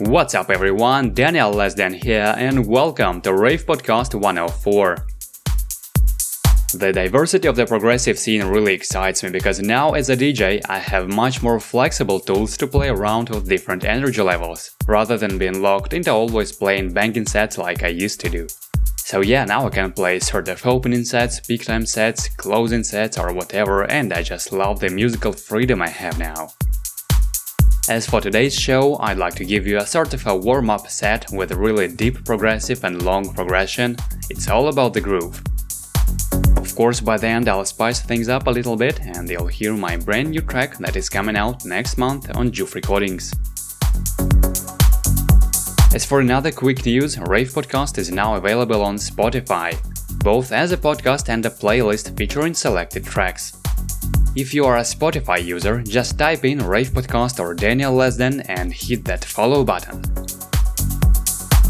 What's up, everyone? Daniel Lesden here, and welcome to Rave Podcast 104. The diversity of the progressive scene really excites me because now, as a DJ, I have much more flexible tools to play around with different energy levels, rather than being locked into always playing banging sets like I used to do. So yeah, now I can play sort of opening sets, peak time sets, closing sets or whatever and I just love the musical freedom I have now. As for today's show, I'd like to give you a sort of a warm-up set with a really deep progressive and long progression. It's all about the groove. Of course, by the end I'll spice things up a little bit and you'll hear my brand new track that is coming out next month on Juve Recordings. As for another quick news, Rave Podcast is now available on Spotify, both as a podcast and a playlist featuring selected tracks. If you are a Spotify user, just type in Rave Podcast or Daniel Lesden and hit that follow button.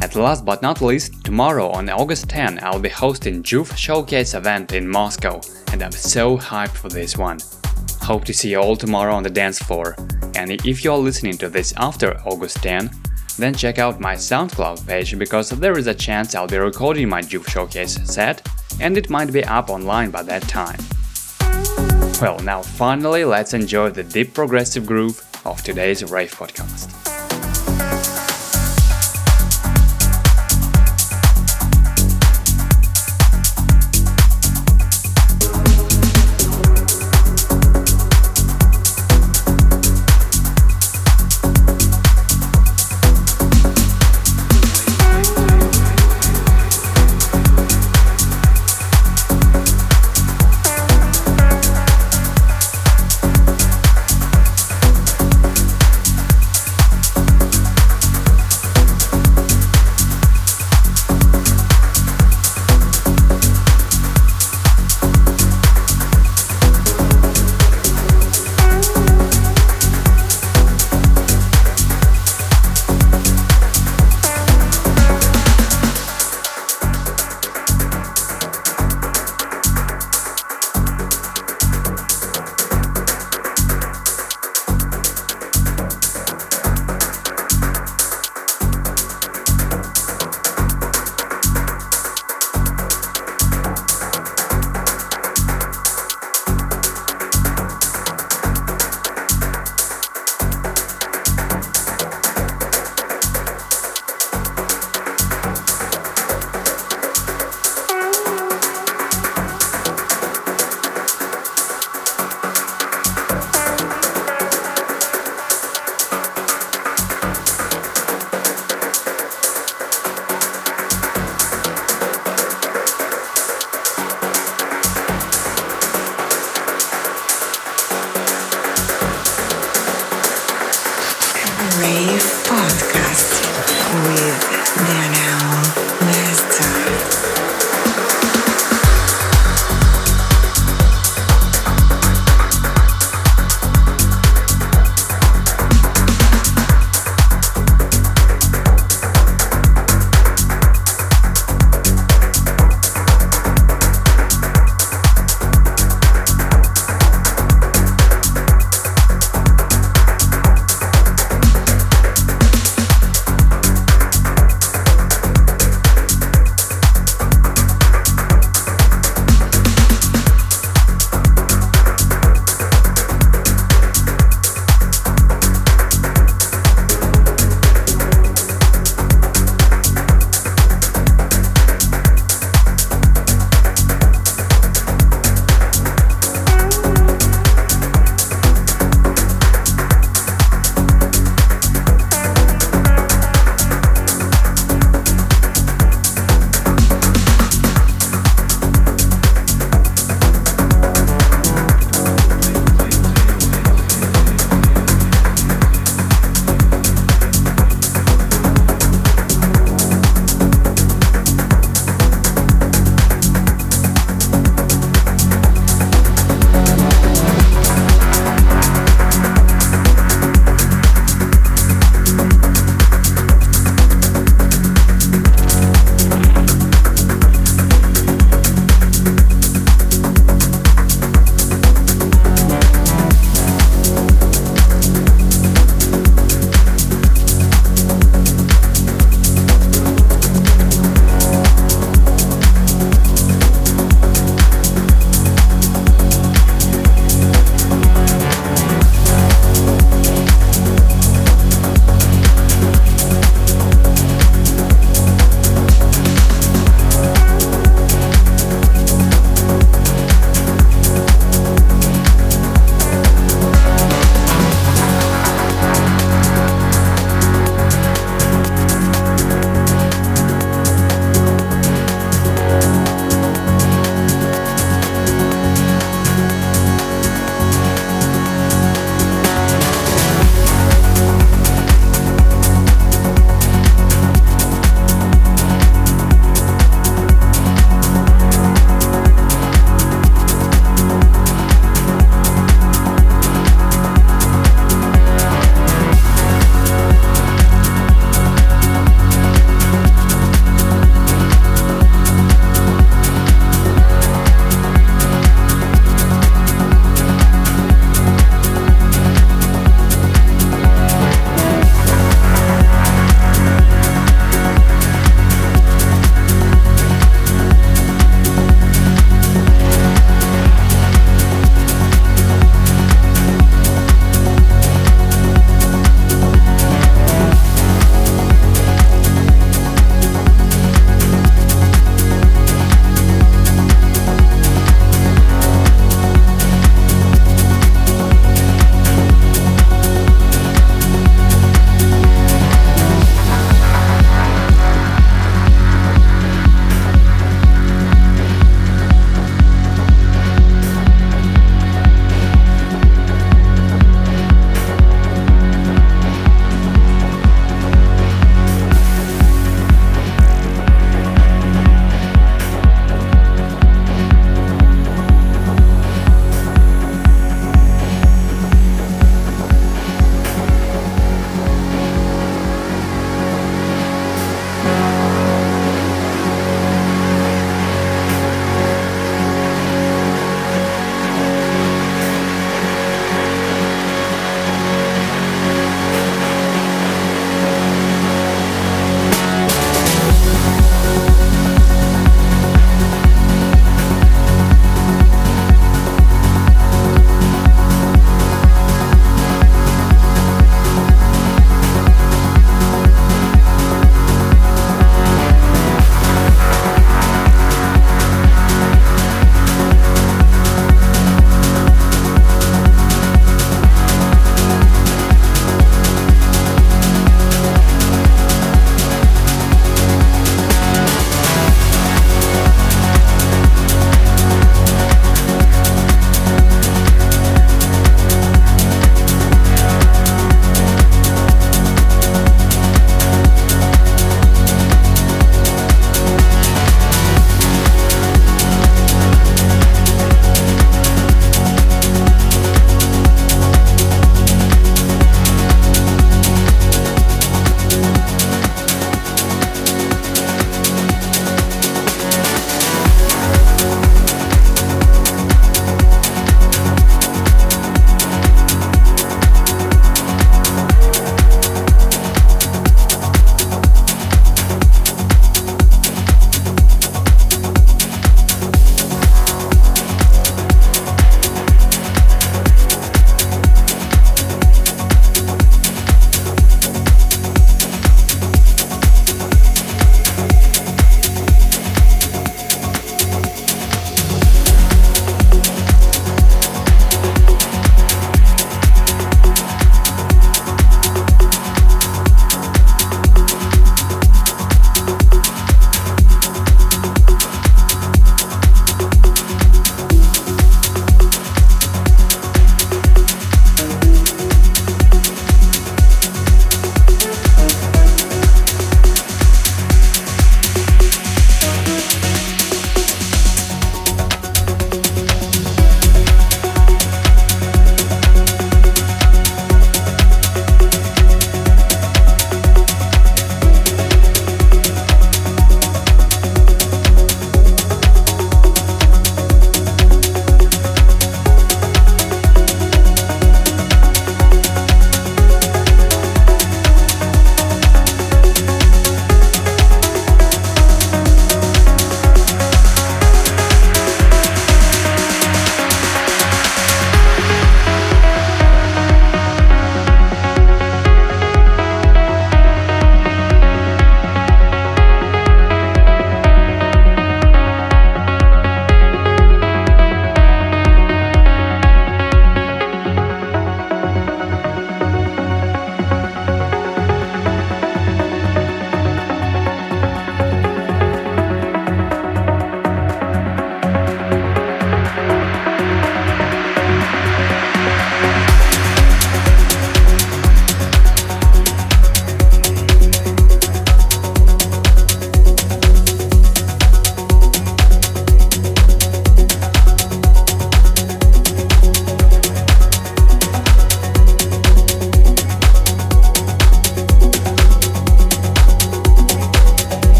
At last but not least, tomorrow on August 10 I'll be hosting Juve Showcase event in Moscow and I'm so hyped for this one. Hope to see you all tomorrow on the dance floor. And if you're listening to this after August 10, then check out my SoundCloud page because there is a chance I'll be recording my Juve Showcase set and it might be up online by that time. Well, now finally let's enjoy the deep progressive groove of today's Rave podcast.